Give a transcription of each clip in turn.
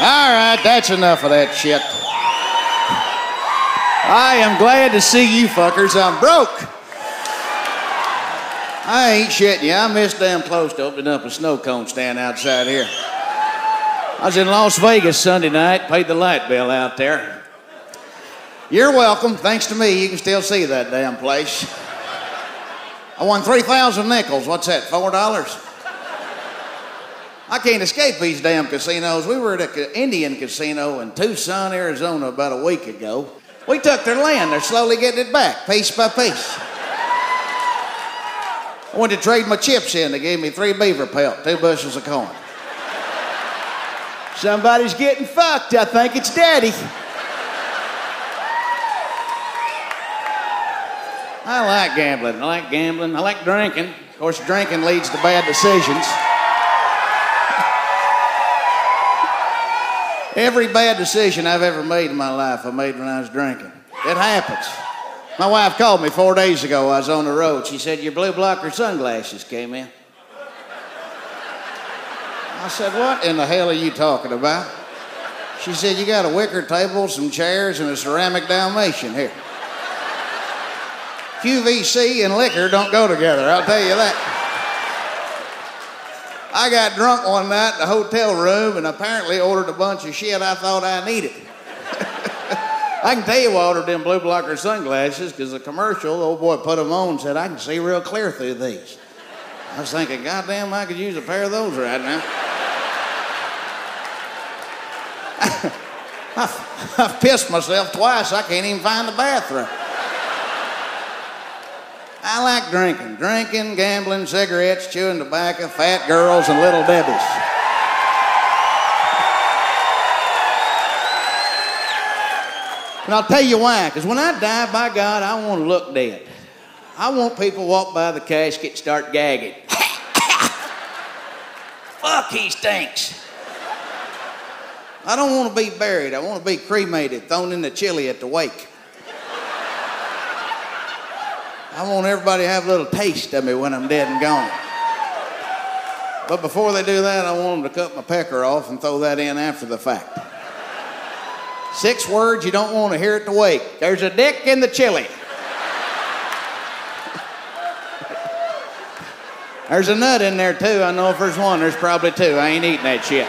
All right, that's enough of that shit. I am glad to see you fuckers. I'm broke. I ain't shitting you. I missed damn close to opening up a snow cone stand outside here. I was in Las Vegas Sunday night, paid the light bill out there. You're welcome. Thanks to me, you can still see that damn place. I won 3,000 nickels. What's that, $4? I can't escape these damn casinos. We were at an Indian casino in Tucson, Arizona about a week ago. We took their land. They're slowly getting it back, piece by piece. I went to trade my chips in. They gave me three beaver pelt, two bushels of corn. Somebody's getting fucked. I think it's Daddy. I like gambling. I like gambling. I like drinking. Of course, drinking leads to bad decisions. Every bad decision I've ever made in my life, I made when I was drinking. It happens. My wife called me four days ago. I was on the road. She said, Your blue blocker sunglasses came in. I said, What in the hell are you talking about? She said, You got a wicker table, some chairs, and a ceramic Dalmatian here. QVC and liquor don't go together, I'll tell you that. I got drunk one night in a hotel room and apparently ordered a bunch of shit I thought I needed. I can tell you why I ordered them blue blocker sunglasses because the commercial, the old boy put them on and said, I can see real clear through these. I was thinking, goddamn, I could use a pair of those right now. I've, I've pissed myself twice. I can't even find the bathroom. I like drinking. Drinking, gambling, cigarettes, chewing tobacco, fat girls, and little Debbie's. And I'll tell you why. Because when I die, by God, I want to look dead. I want people walk by the casket start gagging. Fuck, he stinks. I don't want to be buried. I want to be cremated, thrown in the chili at the wake. I want everybody to have a little taste of me when I'm dead and gone. But before they do that, I want them to cut my pecker off and throw that in after the fact. Six words you don't want to hear at the wake. There's a dick in the chili. There's a nut in there too. I know if there's one, there's probably two. I ain't eating that shit.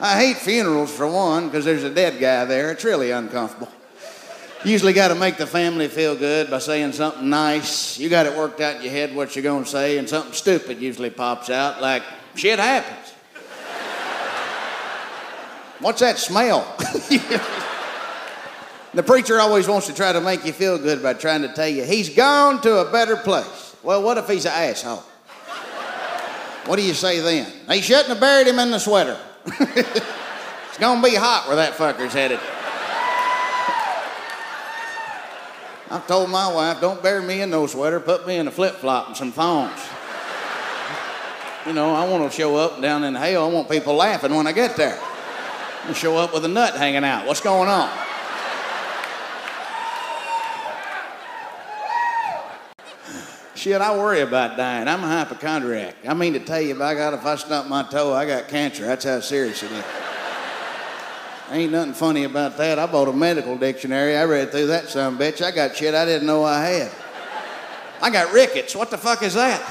I hate funerals for one because there's a dead guy there. It's really uncomfortable. Usually got to make the family feel good by saying something nice. You got it worked out in your head what you're going to say, and something stupid usually pops out, like, shit happens. What's that smell? the preacher always wants to try to make you feel good by trying to tell you he's gone to a better place. Well, what if he's an asshole? What do you say then? They shouldn't have buried him in the sweater. it's gonna be hot where that fucker's headed. I've told my wife, don't bury me in no sweater, put me in a flip flop and some thongs. You know, I want to show up down in hell. I want people laughing when I get there. I show up with a nut hanging out. What's going on? Shit, I worry about dying. I'm a hypochondriac. I mean to tell you, by God, if I stump my toe, I got cancer. That's how serious it is. Ain't nothing funny about that. I bought a medical dictionary. I read through that son bitch. I got shit I didn't know I had. I got rickets. What the fuck is that?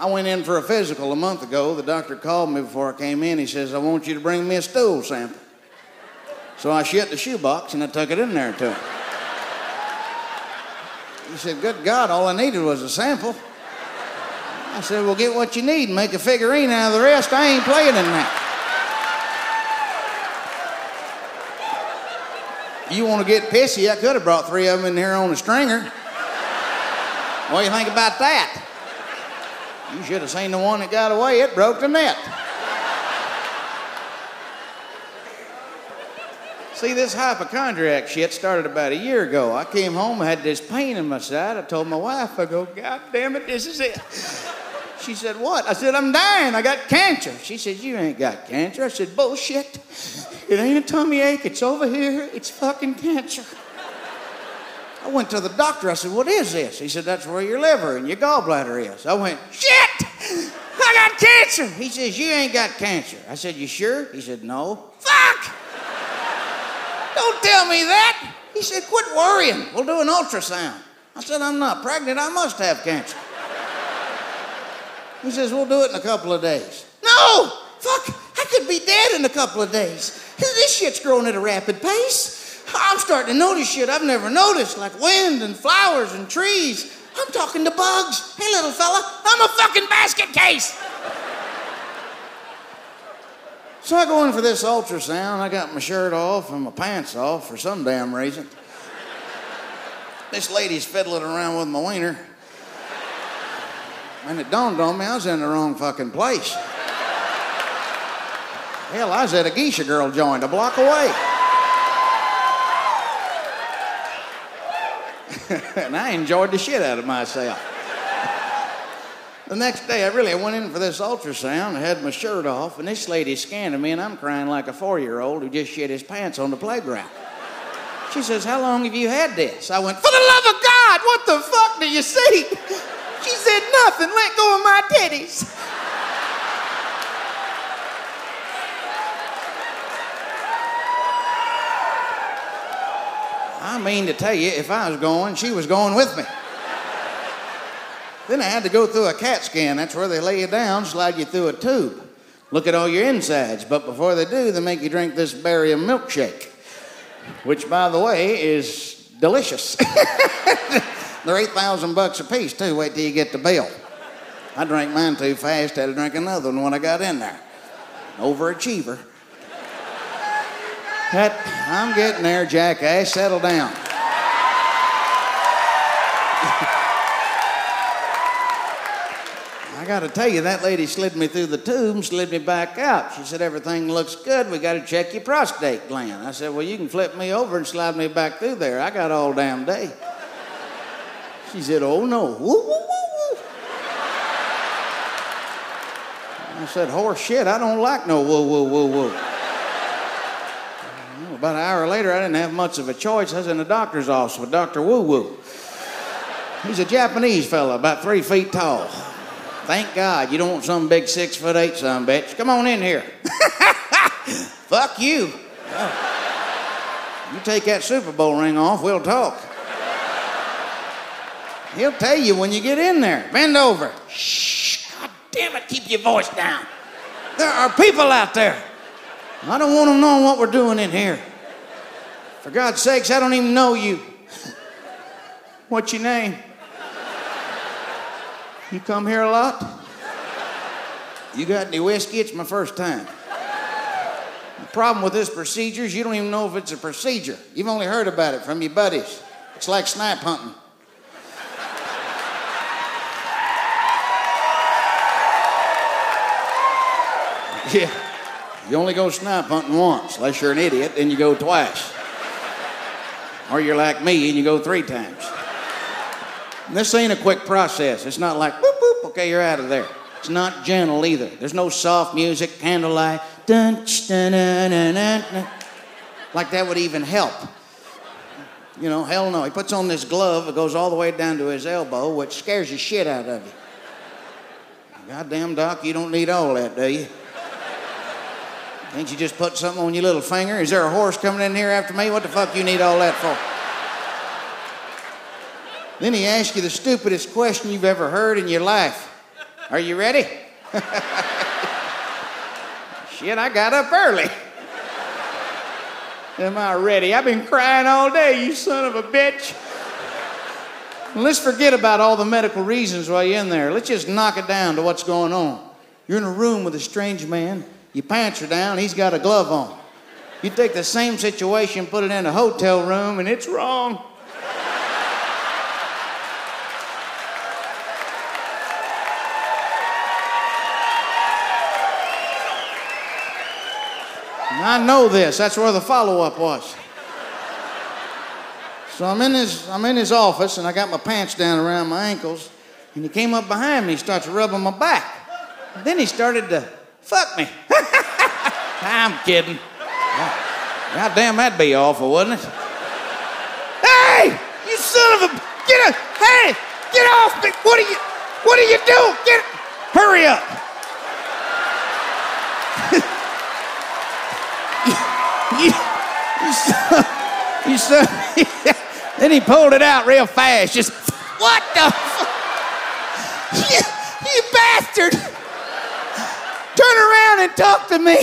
I went in for a physical a month ago. The doctor called me before I came in. He says, I want you to bring me a stool sample. So I shut the shoebox and I took it in there to him. He said, Good God, all I needed was a sample. I said, Well, get what you need and make a figurine out of the rest. I ain't playing in that. You want to get pissy? I could have brought three of them in here on a stringer. What do you think about that? You should have seen the one that got away. It broke the net. See, this hypochondriac shit started about a year ago. I came home, I had this pain in my side. I told my wife, I go, God damn it, this is it. She said, What? I said, I'm dying. I got cancer. She said, You ain't got cancer. I said, Bullshit. It ain't a tummy ache. It's over here. It's fucking cancer. I went to the doctor. I said, What is this? He said, That's where your liver and your gallbladder is. I went, Shit! I got cancer. He says, You ain't got cancer. I said, You sure? He said, No. Fuck! Don't tell me that. He said, Quit worrying. We'll do an ultrasound. I said, I'm not pregnant. I must have cancer. He says, We'll do it in a couple of days. No! Fuck! I could be dead in a couple of days. This shit's growing at a rapid pace. I'm starting to notice shit I've never noticed, like wind and flowers and trees. I'm talking to bugs. Hey, little fella, I'm a fucking basket case. so I go in for this ultrasound. I got my shirt off and my pants off for some damn reason. This lady's fiddling around with my wiener. And it dawned on me I was in the wrong fucking place. Hell, I was at a geisha girl joint a block away. and I enjoyed the shit out of myself. the next day, I really went in for this ultrasound. I had my shirt off, and this lady scanning me, and I'm crying like a four year old who just shit his pants on the playground. She says, How long have you had this? I went, For the love of God, what the fuck do you see? She said, Nothing, let go of my titties. I mean to tell you, if I was going, she was going with me. then I had to go through a CAT scan. That's where they lay you down, slide you through a tube, look at all your insides. But before they do, they make you drink this barium milkshake, which, by the way, is delicious. They're 8,000 bucks a piece, too. Wait till you get the bill. I drank mine too fast, had to drink another one when I got in there. Overachiever. That, I'm getting there, jackass. Settle down. I got to tell you, that lady slid me through the tube slid me back out. She said, Everything looks good. We got to check your prostate gland. I said, Well, you can flip me over and slide me back through there. I got all damn day. She said, Oh, no. Woo, woo, woo, woo. I said, Horse shit, I don't like no woo, woo, woo, woo. About an hour later, I didn't have much of a choice. I was in the doctor's office with Dr. Woo Woo. He's a Japanese fella, about three feet tall. Thank God you don't want some big six foot eight son bitch. Come on in here. Fuck you. You take that Super Bowl ring off, we'll talk. He'll tell you when you get in there. Bend over. Shh, God damn it, keep your voice down. There are people out there. I don't want them knowing what we're doing in here. For God's sakes, I don't even know you. What's your name? You come here a lot? You got any whiskey? It's my first time. The problem with this procedure is you don't even know if it's a procedure. You've only heard about it from your buddies. It's like snipe hunting. Yeah. You only go snipe hunting once, unless you're an idiot, then you go twice. Or you're like me and you go three times. And this ain't a quick process. It's not like boop boop, okay, you're out of there. It's not gentle either. There's no soft music, candlelight, dun, dun, dun, dun, dun, like that would even help. You know, hell no. He puts on this glove that goes all the way down to his elbow, which scares the shit out of you. Goddamn, Doc, you don't need all that, do you? Can't you just put something on your little finger? Is there a horse coming in here after me? What the fuck you need all that for? Then he asks you the stupidest question you've ever heard in your life. Are you ready? Shit, I got up early. Am I ready? I've been crying all day, you son of a bitch. Let's forget about all the medical reasons why you're in there. Let's just knock it down to what's going on. You're in a room with a strange man your pants are down, he's got a glove on. You take the same situation, put it in a hotel room, and it's wrong. I know this. That's where the follow-up was. So I'm in his I'm in his office and I got my pants down around my ankles, and he came up behind me, starts rubbing my back. And then he started to fuck me. I'm kidding. God damn, that'd be awful, wouldn't it? Hey, you son of a get a hey, get off me! What are you what are you doing? Get hurry up! you, you, saw, you saw, then he pulled it out real fast. Just, what the? You, you bastard! Turn around and talk to me.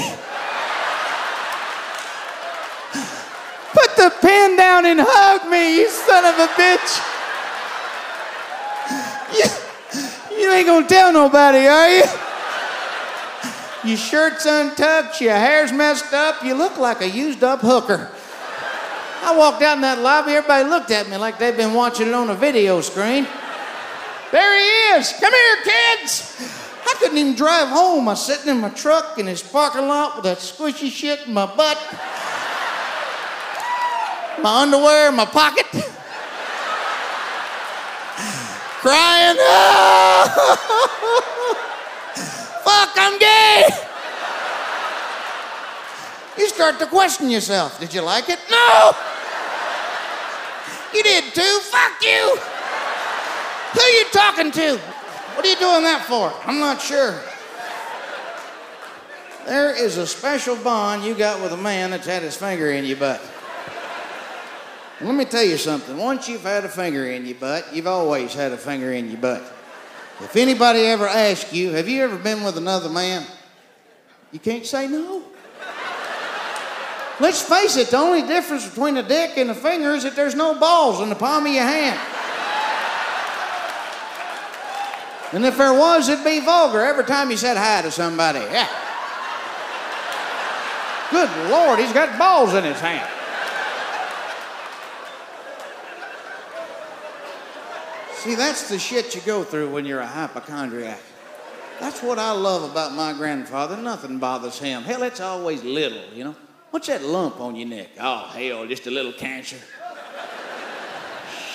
Put the pen down and hug me, you son of a bitch. You, you ain't gonna tell nobody, are you? Your shirt's untucked, your hair's messed up, you look like a used up hooker. I walked out in that lobby, everybody looked at me like they'd been watching it on a video screen. There he is. Come here, kids. Couldn't even drive home. I was sitting in my truck in his parking lot with that squishy shit in my butt, my underwear in my pocket, crying. Oh, fuck, I'm gay. You start to question yourself. Did you like it? No. You did too. Fuck you. Who you talking to? What are you doing that for? I'm not sure. There is a special bond you got with a man that's had his finger in your butt. Let me tell you something. Once you've had a finger in your butt, you've always had a finger in your butt. If anybody ever asks you, have you ever been with another man? You can't say no. Let's face it, the only difference between a dick and a finger is that there's no balls in the palm of your hand. And if there was, it'd be vulgar every time you said hi to somebody. Yeah. Good Lord, he's got balls in his hand. See, that's the shit you go through when you're a hypochondriac. That's what I love about my grandfather. Nothing bothers him. Hell, it's always little, you know. What's that lump on your neck? Oh, hell, just a little cancer.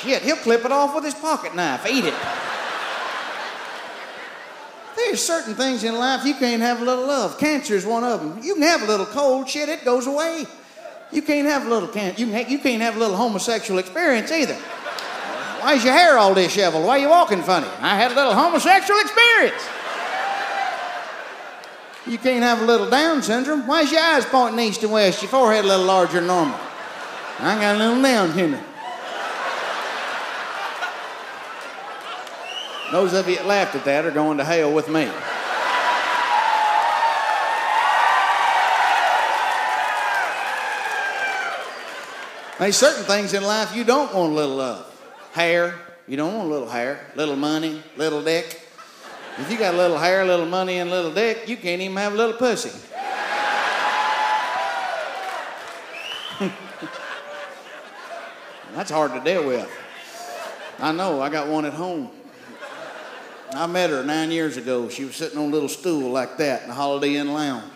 Shit, he'll clip it off with his pocket knife, eat it. There's certain things in life you can't have a little of. Cancer is one of them. You can have a little cold, shit, it goes away. You can't have a little cancer. You, you can't have a little homosexual experience either. Why is your hair all disheveled? Why are you walking funny? I had a little homosexual experience. You can't have a little Down syndrome. Why is your eyes pointing east and west? Your forehead a little larger than normal. I got a little Down syndrome. Those of you that laughed at that are going to hell with me. There's certain things in life you don't want a little of. Hair, you don't want a little hair. Little money, little dick. If you got a little hair, little money, and little dick, you can't even have a little pussy. That's hard to deal with. I know, I got one at home. I met her nine years ago. She was sitting on a little stool like that in the Holiday Inn Lounge.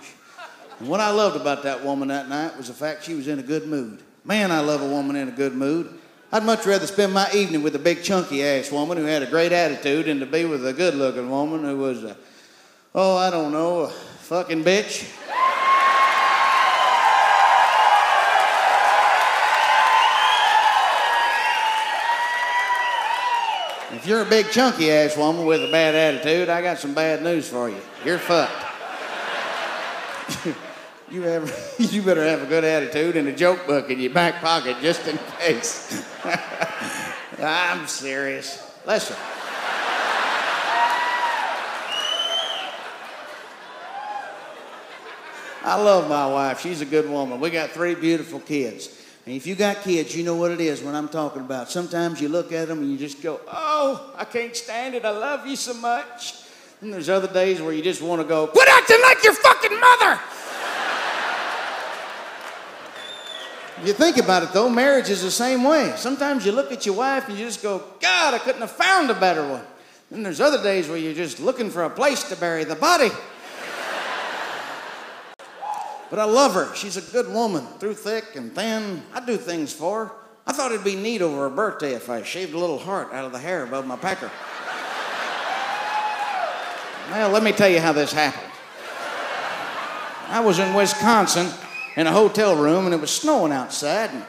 And what I loved about that woman that night was the fact she was in a good mood. Man, I love a woman in a good mood. I'd much rather spend my evening with a big chunky ass woman who had a great attitude than to be with a good looking woman who was a, oh, I don't know, a fucking bitch. If you're a big chunky ass woman with a bad attitude, I got some bad news for you. You're fucked. you, you better have a good attitude and a joke book in your back pocket just in case. I'm serious. Listen. I love my wife. She's a good woman. We got three beautiful kids. And if you got kids, you know what it is when I'm talking about. Sometimes you look at them and you just go, oh, I can't stand it. I love you so much. And there's other days where you just want to go, quit acting like your fucking mother. you think about it though, marriage is the same way. Sometimes you look at your wife and you just go, God, I couldn't have found a better one. And there's other days where you're just looking for a place to bury the body. But I love her. She's a good woman, through thick and thin. I do things for her. I thought it'd be neat over her birthday if I shaved a little heart out of the hair above my pecker. well, let me tell you how this happened. I was in Wisconsin in a hotel room and it was snowing outside. And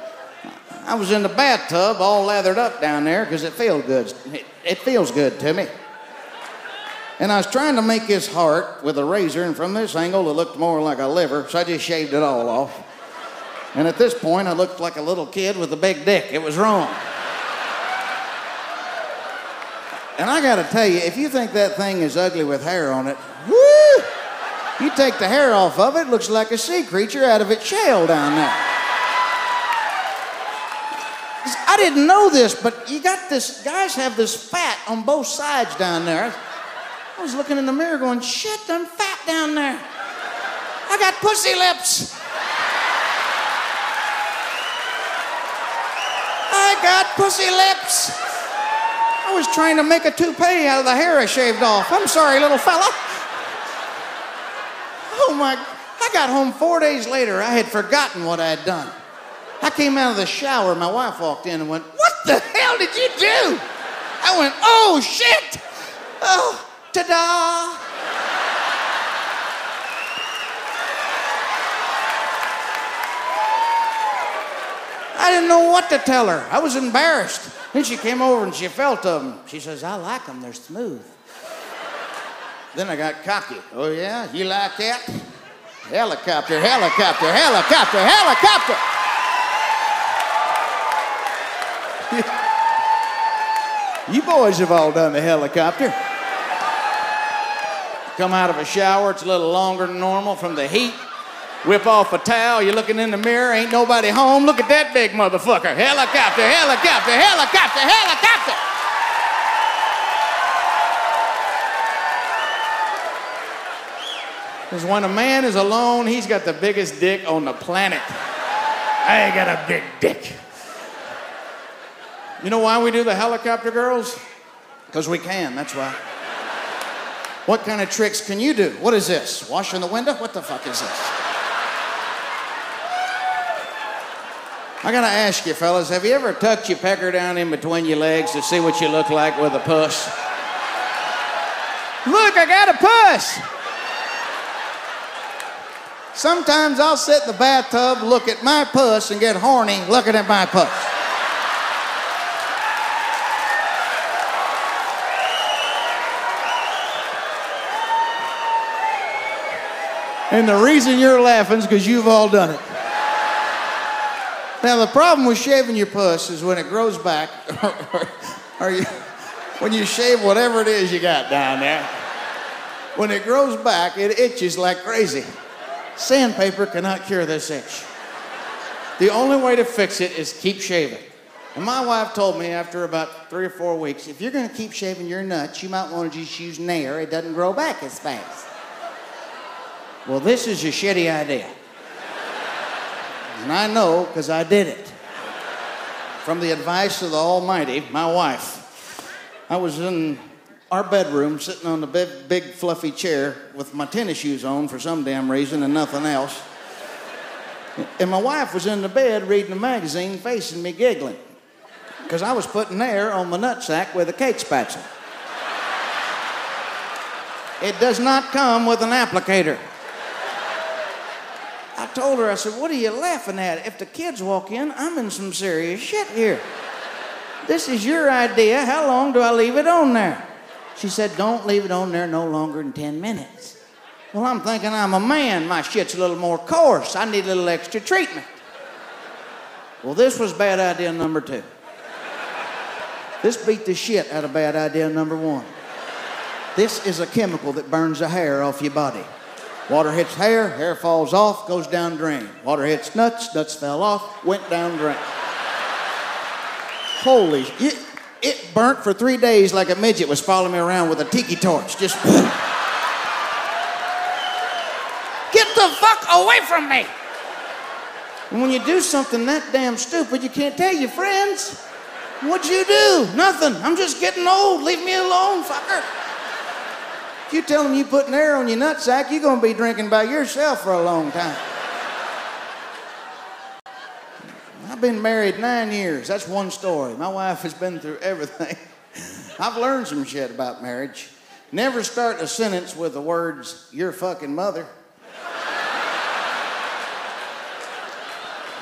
I was in the bathtub all lathered up down there because it feels good. It, it feels good to me. And I was trying to make his heart with a razor, and from this angle, it looked more like a liver, so I just shaved it all off. And at this point, I looked like a little kid with a big dick. It was wrong. And I gotta tell you, if you think that thing is ugly with hair on it, woo! You take the hair off of it, looks like a sea creature out of its shell down there. I didn't know this, but you got this, guys have this fat on both sides down there. I was looking in the mirror going, shit, I'm fat down there. I got pussy lips. I got pussy lips. I was trying to make a toupee out of the hair I shaved off. I'm sorry, little fella. Oh my, I got home four days later. I had forgotten what I had done. I came out of the shower. My wife walked in and went, What the hell did you do? I went, Oh shit. Oh, ta da. I didn't know what to tell her. I was embarrassed. Then she came over and she felt them. She says, I like them, they're smooth. then I got cocky. Oh, yeah? You like that? Helicopter, helicopter, helicopter, helicopter. you boys have all done the helicopter. Come out of a shower, it's a little longer than normal from the heat. Whip off a towel, you're looking in the mirror, ain't nobody home. Look at that big motherfucker. Helicopter, helicopter, helicopter, helicopter. Because when a man is alone, he's got the biggest dick on the planet. I ain't got a big dick. You know why we do the helicopter girls? Because we can, that's why. What kind of tricks can you do? What is this? Washing the window? What the fuck is this? I gotta ask you, fellas, have you ever tucked your pecker down in between your legs to see what you look like with a puss? Look, I got a puss! Sometimes I'll sit in the bathtub, look at my puss, and get horny looking at my puss. And the reason you're laughing is because you've all done it. Now, the problem with shaving your puss is when it grows back, or, or you, when you shave whatever it is you got down there, when it grows back, it itches like crazy. Sandpaper cannot cure this itch. The only way to fix it is keep shaving. And my wife told me after about three or four weeks, if you're going to keep shaving your nuts, you might want to just use Nair. It doesn't grow back as fast. Well, this is a shitty idea. And I know because I did it. From the advice of the Almighty, my wife. I was in our bedroom sitting on the big, big fluffy chair with my tennis shoes on for some damn reason and nothing else. And my wife was in the bed reading a magazine facing me giggling because I was putting Nair on my nutsack with a cake spatula. It does not come with an applicator. I told her, I said, What are you laughing at? If the kids walk in, I'm in some serious shit here. This is your idea. How long do I leave it on there? She said, Don't leave it on there no longer than 10 minutes. Well, I'm thinking I'm a man. My shit's a little more coarse. I need a little extra treatment. Well, this was bad idea number two. This beat the shit out of bad idea number one. This is a chemical that burns the hair off your body. Water hits hair, hair falls off, goes down drain. Water hits nuts, nuts fell off, went down drain. Holy, it, it burnt for three days like a midget was following me around with a tiki torch. Just get the fuck away from me. And when you do something that damn stupid, you can't tell your friends. What'd you do? Nothing. I'm just getting old. Leave me alone, fucker. You tell them you put an air on your nutsack, you're going to be drinking by yourself for a long time. I've been married nine years. That's one story. My wife has been through everything. I've learned some shit about marriage. Never start a sentence with the words, your fucking mother.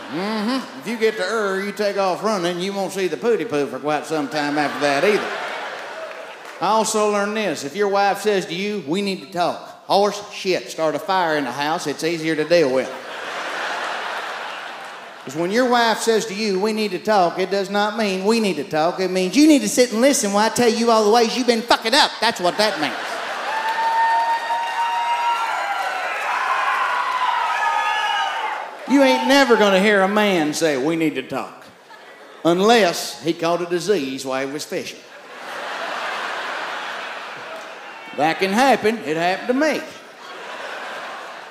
Mm-hmm. If you get to er, you take off running, you won't see the pooty poo for quite some time after that either. I also learned this if your wife says to you, we need to talk, horse shit, start a fire in the house, it's easier to deal with. Because when your wife says to you, we need to talk, it does not mean we need to talk. It means you need to sit and listen while I tell you all the ways you've been fucking up. That's what that means. You ain't never going to hear a man say, we need to talk. Unless he caught a disease while he was fishing. That can happen. It happened to me.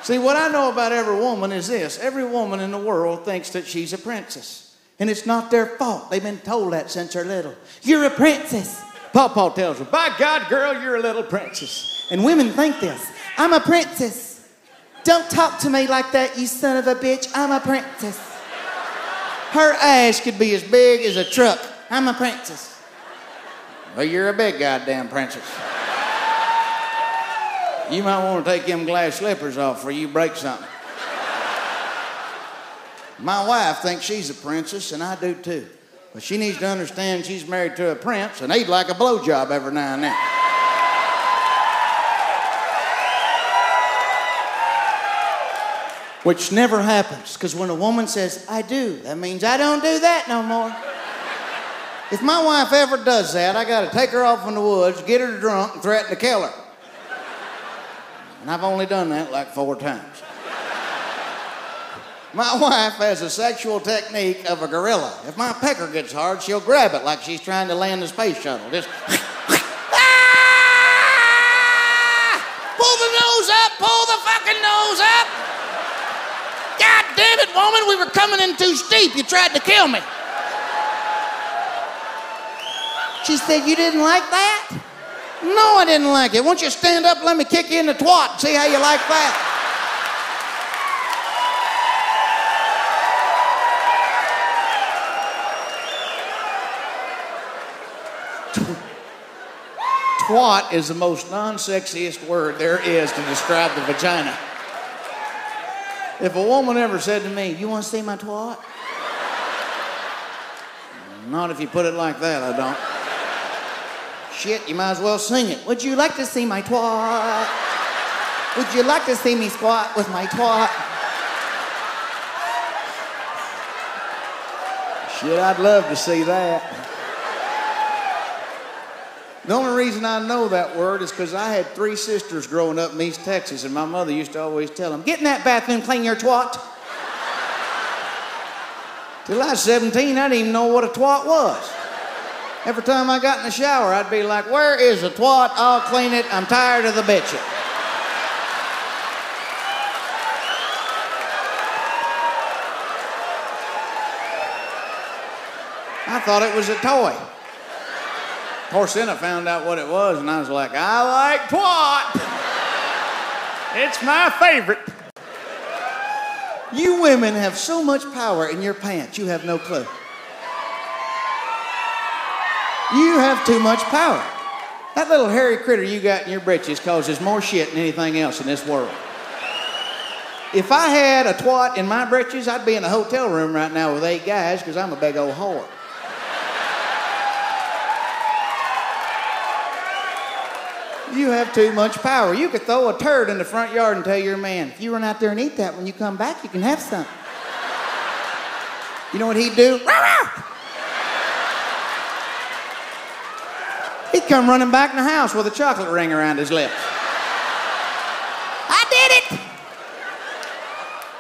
See, what I know about every woman is this every woman in the world thinks that she's a princess. And it's not their fault. They've been told that since they're little. You're a princess. Papa tells her, By God, girl, you're a little princess. And women think this I'm a princess. Don't talk to me like that, you son of a bitch. I'm a princess. Her ass could be as big as a truck. I'm a princess. Well, you're a big goddamn princess. You might want to take them glass slippers off before you break something. My wife thinks she's a princess, and I do too. But she needs to understand she's married to a prince, and he'd like a blowjob every now and then. Which never happens, because when a woman says, I do, that means I don't do that no more. If my wife ever does that, I got to take her off in the woods, get her drunk, and threaten to kill her. And I've only done that like four times. My wife has a sexual technique of a gorilla. If my pecker gets hard, she'll grab it like she's trying to land the space shuttle. Just. Ah! Pull the nose up, pull the fucking nose up. God damn it, woman, we were coming in too steep. You tried to kill me. She said, You didn't like that? No, I didn't like it. Won't you stand up? Let me kick you in the twat see how you like that. Twat is the most non sexiest word there is to describe the vagina. If a woman ever said to me, You want to see my twat? Not if you put it like that, I don't. Shit, you might as well sing it. Would you like to see my twat? Would you like to see me squat with my twat? Shit, I'd love to see that. The only reason I know that word is because I had three sisters growing up in East Texas, and my mother used to always tell them, Get in that bathroom, clean your twat. Till I was 17, I didn't even know what a twat was. Every time I got in the shower, I'd be like, Where is the twat? I'll clean it. I'm tired of the bitching. I thought it was a toy. Of course, then I found out what it was, and I was like, I like twat. It's my favorite. You women have so much power in your pants, you have no clue. You have too much power. That little hairy critter you got in your britches causes more shit than anything else in this world. If I had a twat in my britches, I'd be in a hotel room right now with eight guys because I'm a big old whore. You have too much power. You could throw a turd in the front yard and tell your man, if you run out there and eat that, when you come back, you can have some. You know what he'd do? He'd come running back in the house with a chocolate ring around his lips. I did it!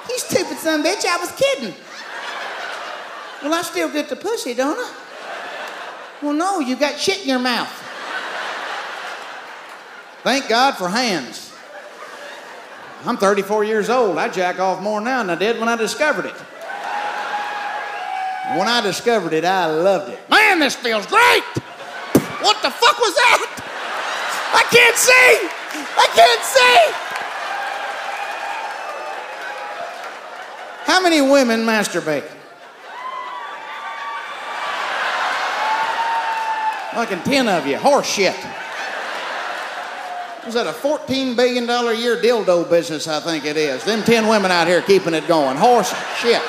You stupid son of a bitch, I was kidding. Well, I still get the pussy, don't I? Well, no, you got shit in your mouth. Thank God for hands. I'm 34 years old. I jack off more now than I did when I discovered it. When I discovered it, I loved it. Man, this feels great! What the fuck was that? I can't see! I can't see! How many women masturbate? Fucking 10 of you. Horse shit. Is that a $14 billion a year dildo business? I think it is. Them 10 women out here keeping it going. Horse shit.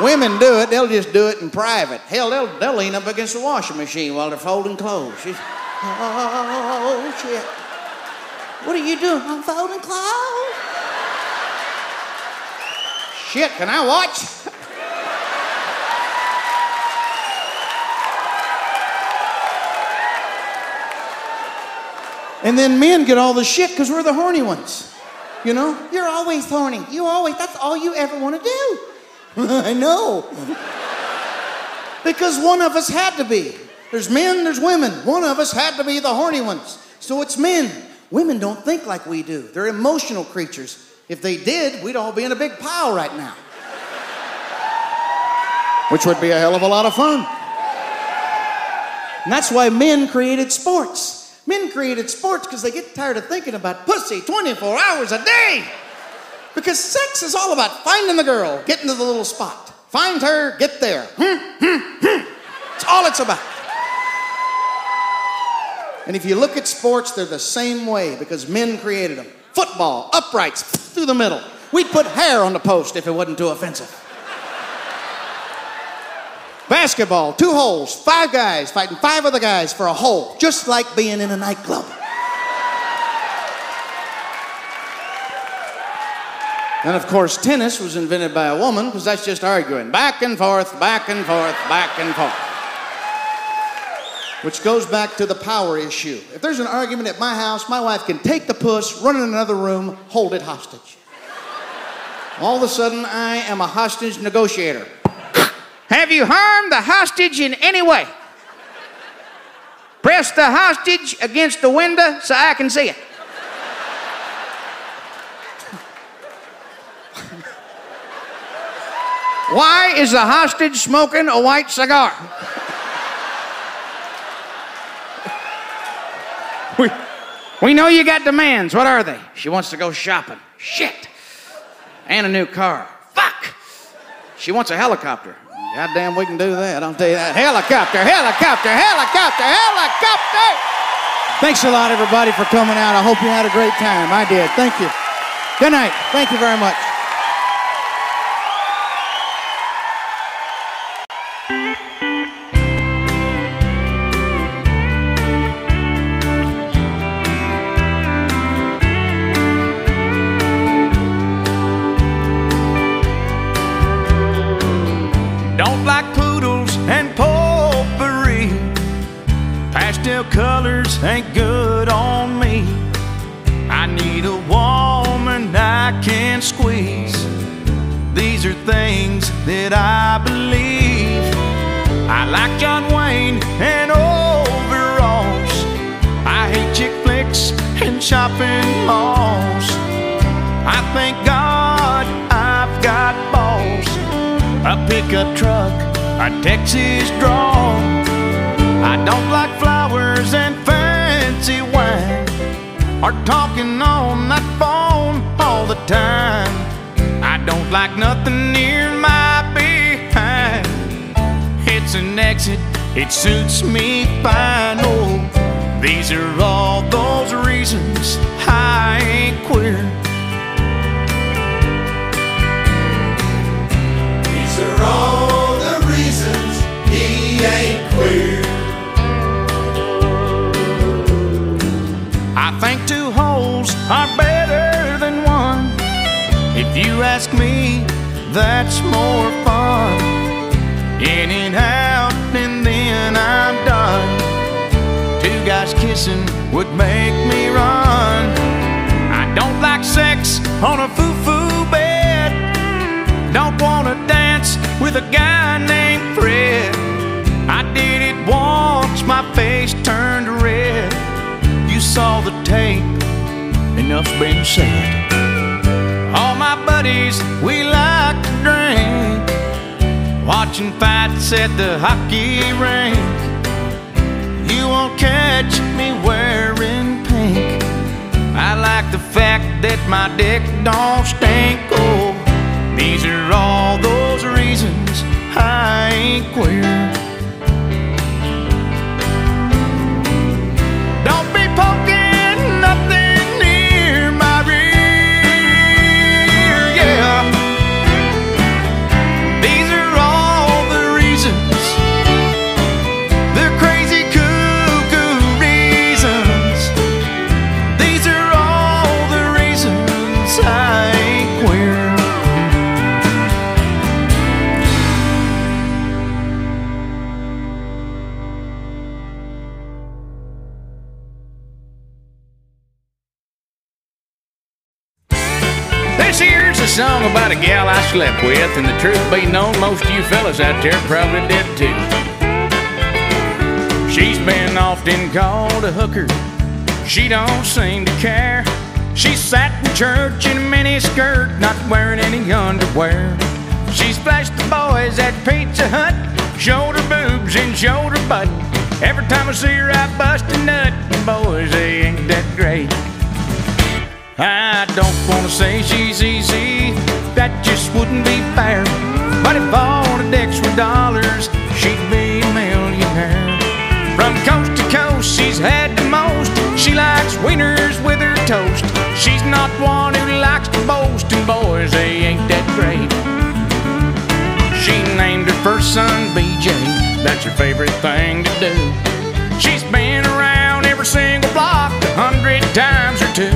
Women do it, they'll just do it in private. Hell, they'll, they'll lean up against the washing machine while they're folding clothes. She's, oh, shit. What are you doing? I'm folding clothes. Shit, can I watch? And then men get all the shit because we're the horny ones. You know? You're always horny. You always, that's all you ever want to do. I know. because one of us had to be. There's men, there's women. One of us had to be the horny ones. So it's men. Women don't think like we do. They're emotional creatures. If they did, we'd all be in a big pile right now. Which would be a hell of a lot of fun. And that's why men created sports. Men created sports because they get tired of thinking about pussy 24 hours a day. Because sex is all about finding the girl, getting to the little spot. Find her, get there. Hmm, hmm, hmm. It's all it's about. And if you look at sports, they're the same way because men created them. Football, uprights, through the middle. We'd put hair on the post if it wasn't too offensive. Basketball, two holes, five guys fighting five other guys for a hole, just like being in a nightclub. And of course, tennis was invented by a woman because that's just arguing back and forth, back and forth, back and forth. Which goes back to the power issue. If there's an argument at my house, my wife can take the puss, run in another room, hold it hostage. All of a sudden, I am a hostage negotiator. Have you harmed the hostage in any way? Press the hostage against the window so I can see it. Why is the hostage smoking a white cigar? we, we know you got demands. What are they? She wants to go shopping. Shit. And a new car. Fuck. She wants a helicopter. God damn, we can do that. I'll tell you that. Helicopter, helicopter, helicopter, helicopter. Thanks a lot, everybody, for coming out. I hope you had a great time. I did. Thank you. Good night. Thank you very much. That I believe. I like John Wayne and overalls. I hate chick flicks and shopping malls. I thank God I've got balls a pickup truck, a Texas draw. I don't like flowers and fancy wine, or talking on that phone all the time. I don't like nothing near It's an exit, it suits me fine. Oh, these are all those reasons I ain't queer. These are all the reasons he ain't queer. I think two holes are better than one. If you ask me, that's more fun. In and out, and then I'm done. Two guys kissing would make me run. I don't like sex on a foo foo bed. Don't wanna dance with a guy named Fred. I did it once, my face turned red. You saw the tape, enough's been said. All my buddies, we drink, watching fights at the hockey rink. You won't catch me wearing pink. I like the fact that my dick don't stink. Oh, these are all those reasons I ain't queer. About a gal I slept with, and the truth be known, most of you fellas out there probably did too. She's been often called a hooker. She don't seem to care. She sat in church in a mini skirt, not wearing any underwear. She flashed the boys at Pizza Hut, showed her boobs and showed her butt. Every time I see her, I bust a nut. Boys, they ain't that great. I don't wanna say she's easy, boys, they ain't that great. She named her first son BJ, that's her favorite thing to do. She's been around every single block a hundred times or two.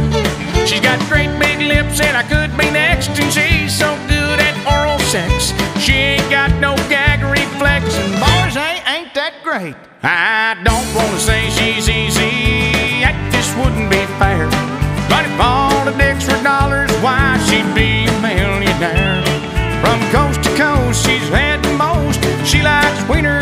She's got great big lips, and I could be next, and she's so good at oral sex. She ain't got no gag reflex, and boys, they ain't that great. I don't wanna say she's easy, that just wouldn't be fair. But if all the dicks were dollars, why she'd be a millionaire. From coast to coast, she's had the most. She likes wieners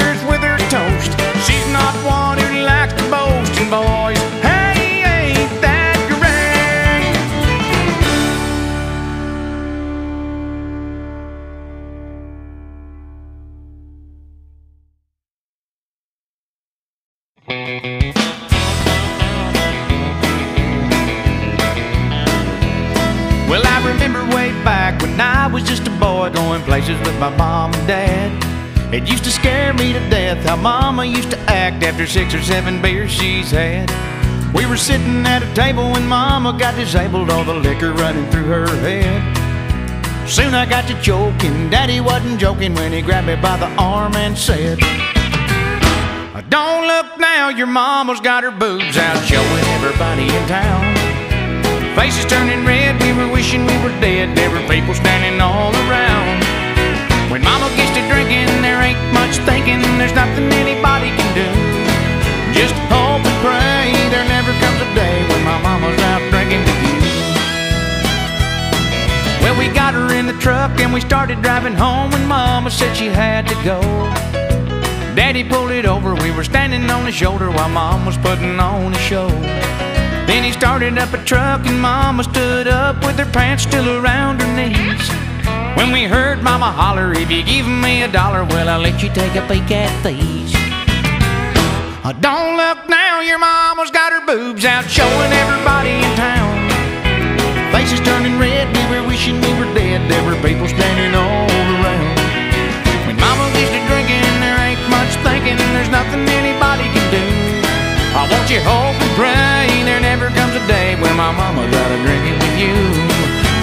places with my mom and dad. It used to scare me to death how mama used to act after six or seven beers she's had. We were sitting at a table when mama got disabled, all the liquor running through her head. Soon I got to choking. Daddy wasn't joking when he grabbed me by the arm and said, Don't look now, your mama's got her boobs out, showing everybody in town. Faces turning red, we were wishing we were dead. There were people standing all around. Thinking. There's nothing anybody can do. Just hope and pray there never comes a day when my mama's out drinking with you. Well, we got her in the truck and we started driving home when mama said she had to go. Daddy pulled it over, we were standing on his shoulder while mom was putting on a show. Then he started up a truck and Mama stood up with her pants still around her knees. When we heard Mama holler, if you give me a dollar, well, I'll let you take a peek at these. Uh, Don't look now, your mama's got her boobs out, showing everybody in town. Faces turning red, we were wishing we were dead. There were people standing all around. When mama gets to drinking, there ain't much thinking, and there's nothing anybody can do. I want you hope and pray there never comes a day when my mama's out of drinking with you.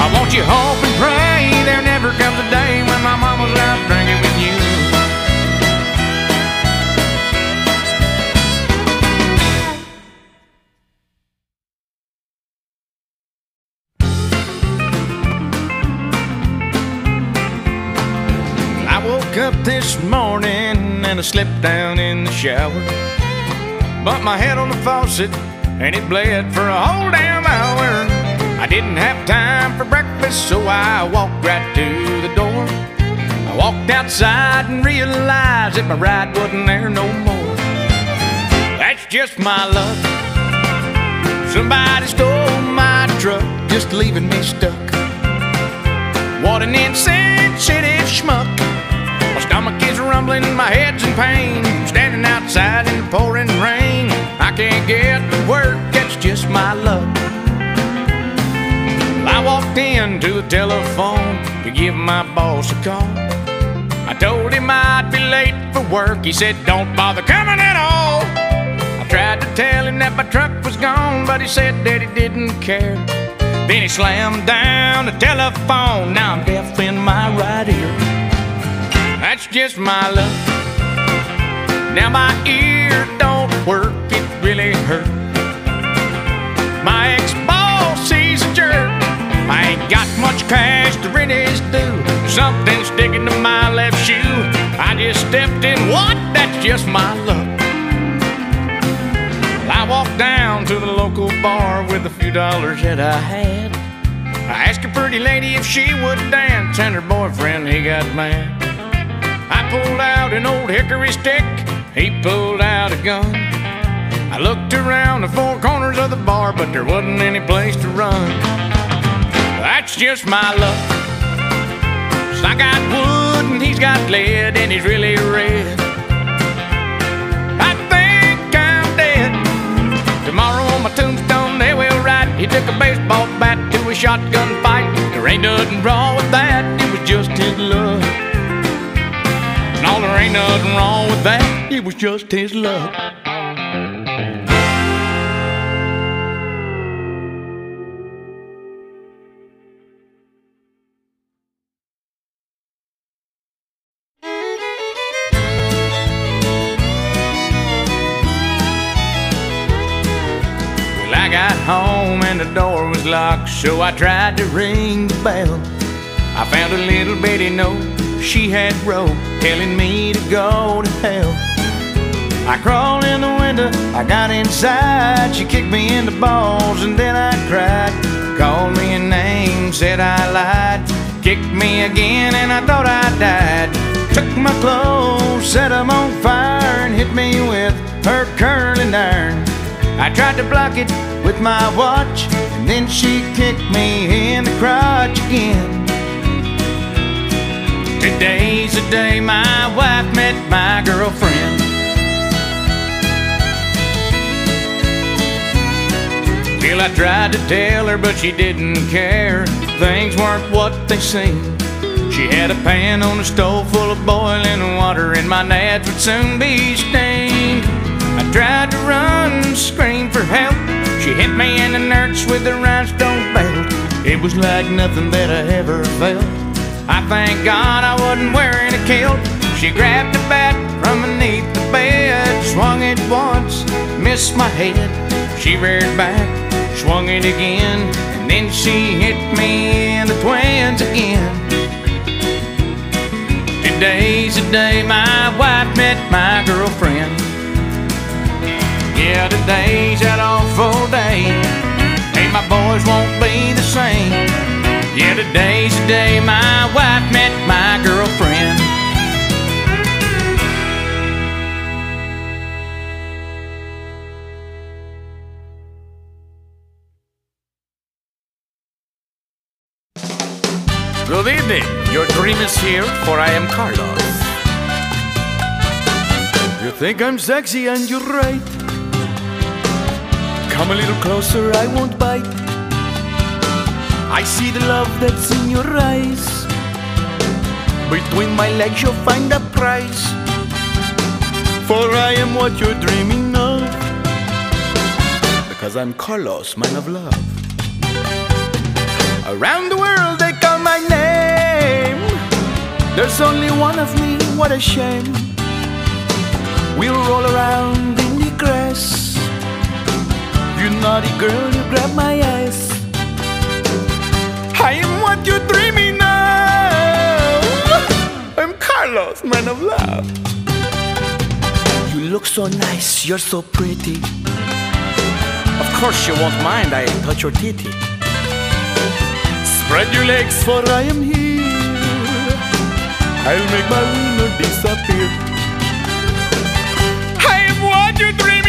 I want you hope and pray there never comes a day when my mama's out drinking with you. I woke up this morning and I slipped down in the shower. Bumped my head on the faucet and it bled for a whole damn hour. I didn't have time for breakfast, so I walked right to the door. I walked outside and realized that my ride wasn't there no more. That's just my luck. Somebody stole my truck, just leaving me stuck. What an insensitive schmuck. My stomach is rumbling, my head's in pain. Standing outside in the pouring rain. I can't get to work, that's just my luck. I walked into the telephone to give my boss a call. I told him I'd be late for work. He said, Don't bother coming at all. I tried to tell him that my truck was gone, but he said that he didn't care. Then he slammed down the telephone. Now I'm deaf in my right ear. That's just my luck. Now my ear don't work, it really hurt. My ex-boss, he's a jerk. I ain't got much cash to rent his due. Something sticking to my left shoe. I just stepped in. What? That's just my luck. I walked down to the local bar with a few dollars that I had. I asked a pretty lady if she would dance, and her boyfriend, he got mad. I pulled out an old hickory stick, he pulled out a gun. I looked around the four corners of the bar, but there wasn't any place to run. That's just my luck. So I got wood and he's got lead, and he's really red. I think I'm dead. Tomorrow on my tombstone they will write he took a baseball bat to a shotgun fight. There ain't nothing wrong with that, it was just his luck. No, there ain't nothing wrong with that, it was just his luck. The door was locked, so I tried to ring the bell. I found a little bitty note she had wrote telling me to go to hell. I crawled in the window, I got inside. She kicked me in the balls and then I cried. Called me a name, said I lied. Kicked me again and I thought I died. Took my clothes, set them on fire, and hit me with her curling iron. I tried to block it with my watch, and then she kicked me in the crotch again. Today's the day my wife met my girlfriend. Well, I tried to tell her, but she didn't care. Things weren't what they seemed. She had a pan on the stove full of boiling water, and my nads would soon be stained. I tried to run, scream for help. She hit me in the nuts with a rhinestone belt. It was like nothing that I ever felt. I thank God I wasn't wearing a kilt. She grabbed a bat from beneath the bed, swung it once, missed my head. She reared back, swung it again, and then she hit me in the twins again. Today's the day my wife met my girlfriend. Yeah, today's that awful day. Hey, my boys won't be the same. Yeah, today's the day my wife met my girlfriend. Good evening. Your dream is here, for I am Carlos. You think I'm sexy and you're right. Come a little closer, I won't bite. I see the love that's in your eyes. Between my legs, you'll find a prize. For I am what you're dreaming of. Because I'm Carlos, man of love. Around the world, they call my name. There's only one of me, what a shame. We'll roll around in the grass. You naughty girl, you grab my ass. I am what you're dreaming of. I'm Carlos, man of love. You look so nice, you're so pretty. Of course you won't mind I touch your titty. Spread your legs, for I am here. I'll make my wiener disappear. I am what you're dreaming of.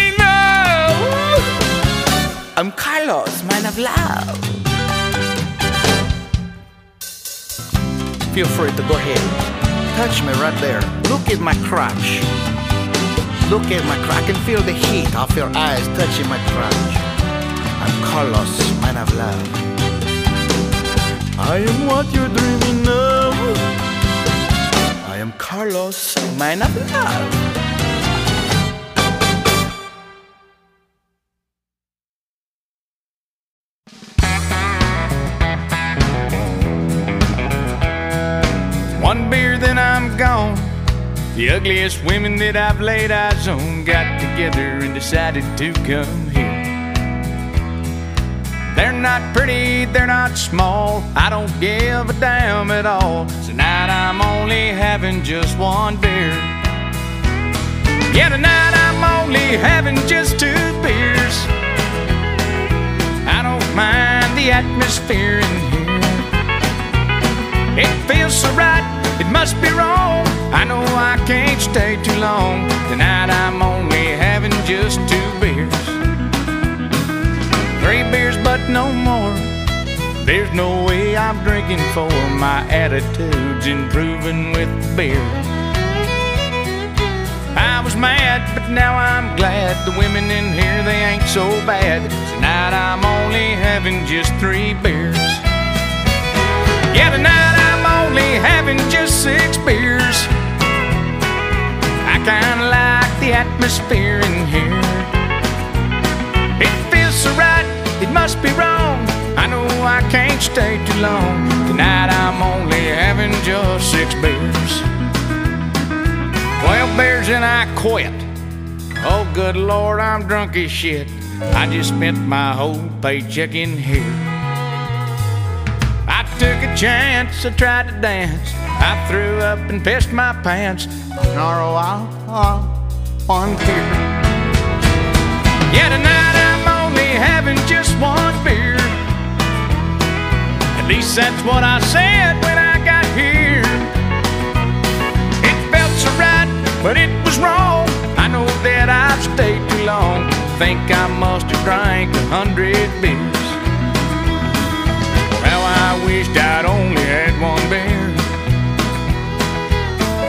I'm Carlos, man of love. Feel free to go ahead. Touch me right there. Look at my crotch. Look at my crotch. I can feel the heat of your eyes touching my crotch. I'm Carlos, man of love. I am what you're dreaming of. I am Carlos, man of love. The ugliest women that I've laid eyes on got together and decided to come here. They're not pretty, they're not small. I don't give a damn at all. Tonight I'm only having just one beer. Yeah, tonight I'm only having just two beers. I don't mind the atmosphere in here. It feels so right, it must be wrong. I know I can't stay too long. Tonight I'm only having just two beers. Three beers, but no more. There's no way I'm drinking for my attitude's improving with beer. I was mad, but now I'm glad the women in here they ain't so bad. Tonight I'm only having just three beers. Yeah, tonight only having just six beers. I kinda like the atmosphere in here. It feels so right, it must be wrong. I know I can't stay too long. Tonight I'm only having just six beers. Twelve beers and I quit. Oh, good Lord, I'm drunk as shit. I just spent my whole paycheck in here. Took a chance, I tried to dance. I threw up and pissed my pants. ROI uh, on here. Yeah, tonight I'm only having just one beer. At least that's what I said when I got here. It felt so right, but it was wrong. I know that I've stayed too long. Think I must have drank a hundred beers. I wished I'd only had one beer.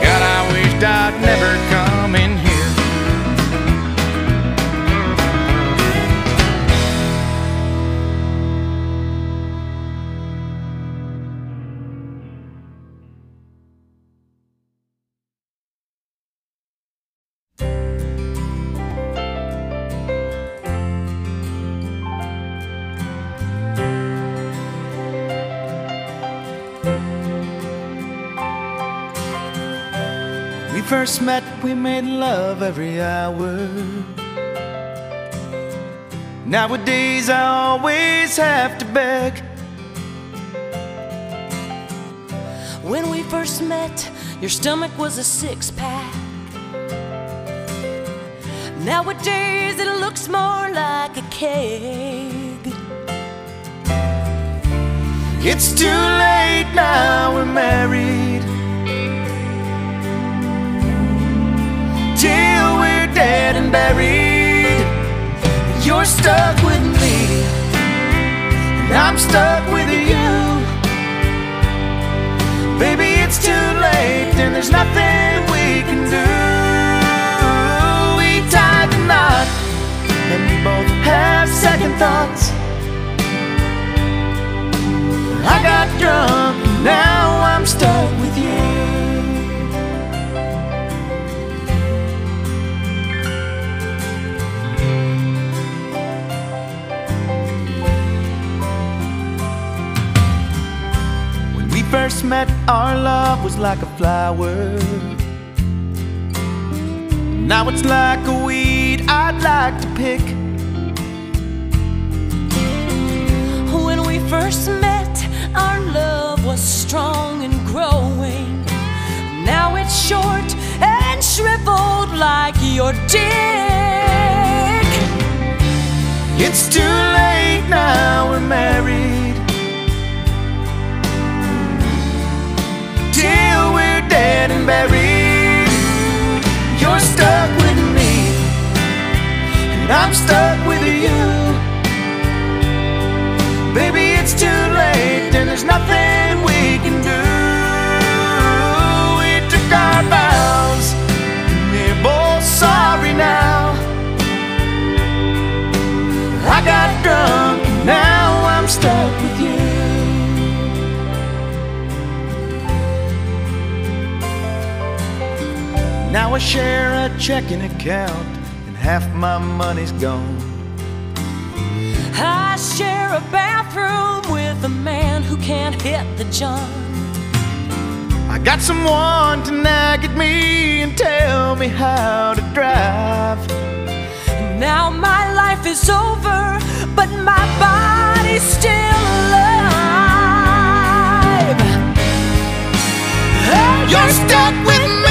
God, I wished I'd never come first met, we made love every hour. Nowadays, I always have to beg. When we first met, your stomach was a six pack. Nowadays, it looks more like a keg. It's too late now, we're married. I'm stuck with you. Baby, it's too late, and there's nothing we can do. We tied the knot, and we both have second thoughts. I got drunk, now first met, our love was like a flower. Now it's like a weed I'd like to pick. When we first met, our love was strong and growing. Now it's short and shriveled like your dick. It's too late now, we're married. Dead and buried. You're stuck with me, and I'm stuck with you. Baby, it's too late, and there's nothing we can do. We took our vows, and we're both sorry now. I got drunk, and now I'm stuck with you. Now I share a checking account, and half my money's gone. I share a bathroom with a man who can't hit the john. I got someone to nag at me and tell me how to drive. Now my life is over, but my body's still alive. You're stuck with me.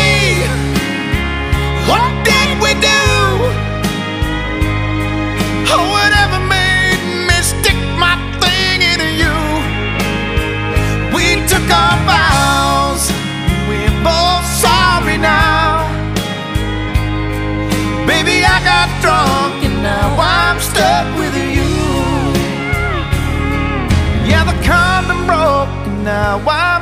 drunk and now I'm stuck with you. Yeah, the condom broke and now I'm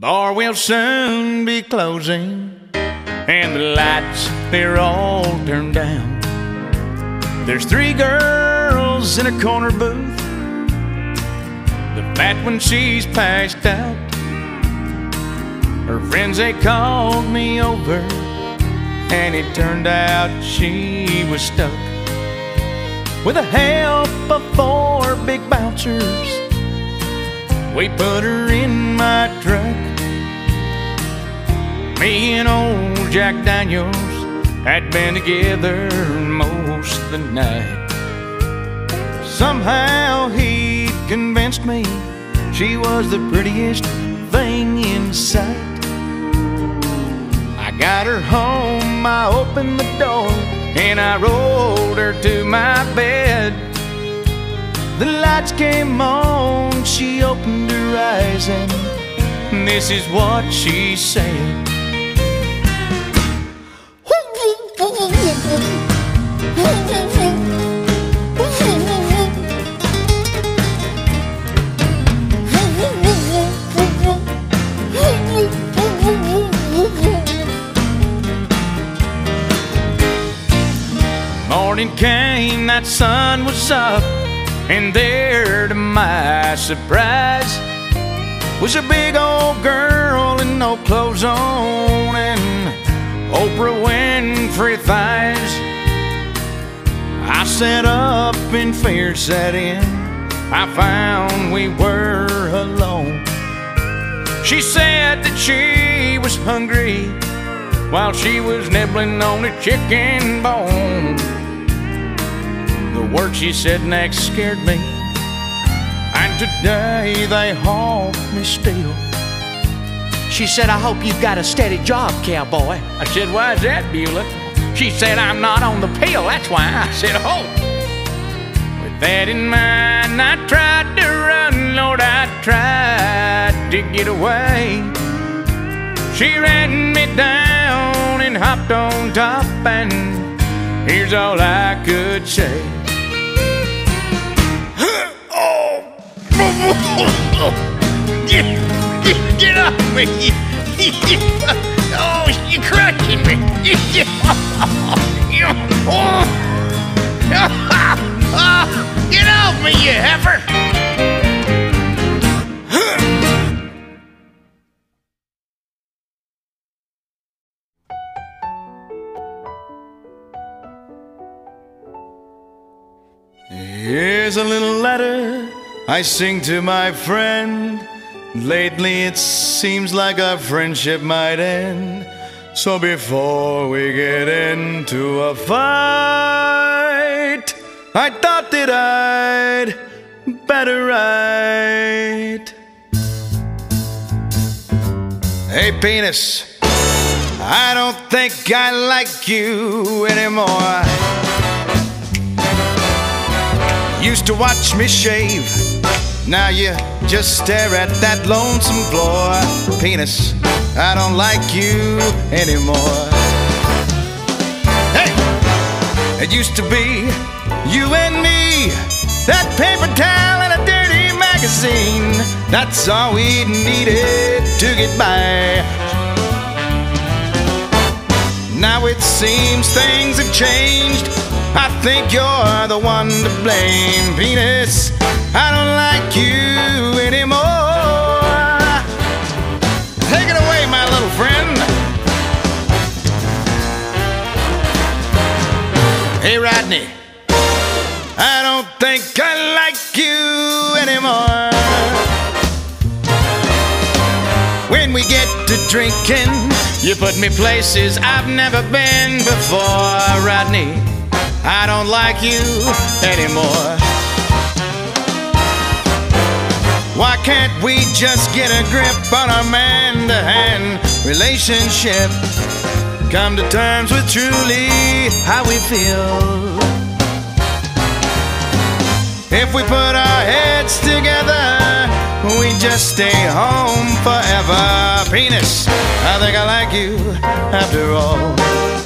bar will soon be closing, and the lights, they're all turned down. There's three girls in a corner booth. The fat one, she's passed out. Her friends, they called me over, and it turned out she was stuck with the help of four big bouncers. We put her in my truck. Me and old Jack Daniels had been together most the night. Somehow he convinced me she was the prettiest thing in sight. I got her home, I opened the door, and I rolled her to my bed. The lights came on, she opened her eyes, and this is what she said. Morning came, that sun was up, and there to my surprise was a big old girl in no clothes on and Oprah Winfrey thighs. I sat up and fear set in. I found we were alone. She said that she was hungry while she was nibbling on a chicken bone. The word she said next scared me, and today they haunt me still. She said, I hope you've got a steady job, cowboy. I said, Why is that, Beulah? She said, I'm not on the pill, that's why. I said, Oh. With that in mind, I tried to run, Lord, I tried to get away. She ran me down and hopped on top, and here's all I could say. Oh. Get, get, get off me! You're crushing me! Get off me, you heifer! Here's a little letter I sing to my friend. Lately it seems like our friendship might end. So before we get into a fight, I thought that I'd better write. Hey, penis, I don't think I like you anymore. Used to watch me shave. Now you just stare at that lonesome floor. Penis, I don't like you anymore. Hey! It used to be you and me, that paper towel and a dirty magazine. That's all we needed to get by. Now it seems things have changed. I think you're the one to blame, penis. Drinking, you put me places I've never been before, Rodney. I don't like you anymore. Why can't we just get a grip on our man to hand relationship? Come to terms with truly how we feel. If we put our heads together, just stay home forever. Penis, I think I like you after all.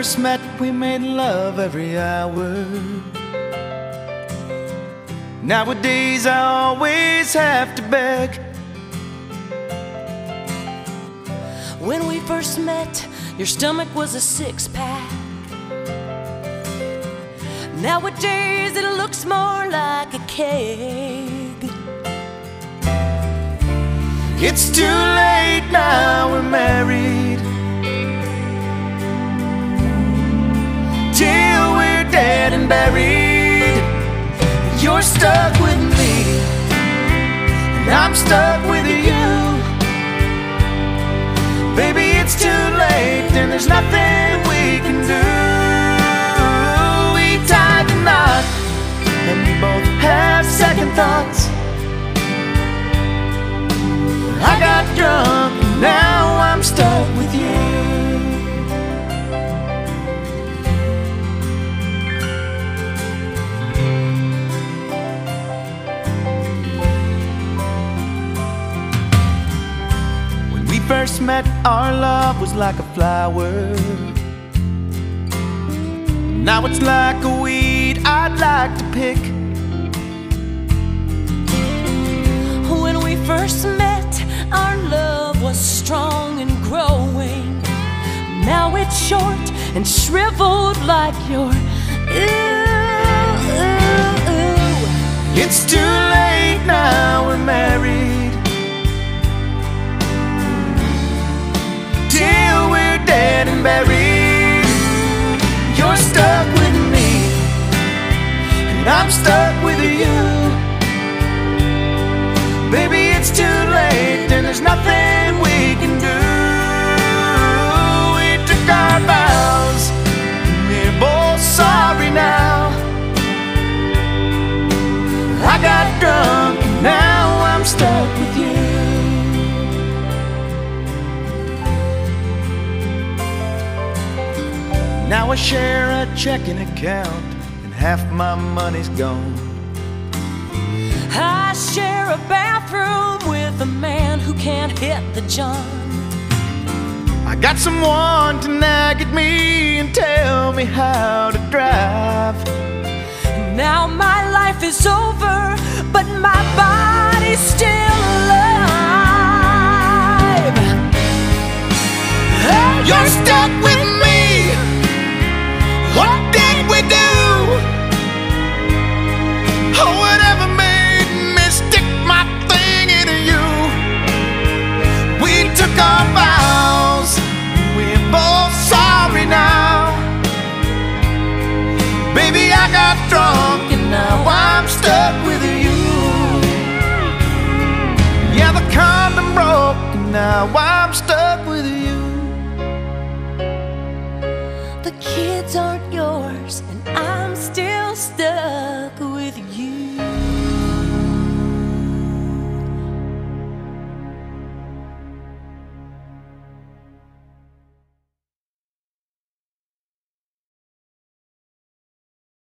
First met, we made love every hour. Nowadays, I always have to beg. When we first met, your stomach was a six pack. Nowadays, it looks more like a keg. It's too late now, we're married. Dead and buried. You're stuck with me, and I'm stuck with you. Baby, it's too late, and there's nothing we can do. We tied the knot, and we both have second thoughts. I got drunk, and now I'm stuck with you. First met, our love was like a flower. Now it's like a weed I'd like to pick. When we first met, our love was strong and growing. Now it's short and shriveled like your ooh, ooh, ooh. It's too late now, we're married. Dead and buried. You're stuck with me, and I'm stuck with you. Baby, it's too late, and there's nothing I share a checking account, and half my money's gone. I share a bathroom with a man who can't hit the john. I got someone to nag at me and tell me how to drive. Now my life is over, but my body's still alive. You're stuck with me. Now. Baby I got drunk and now I'm stuck with you. Yeah, the condom broke and now I'm stuck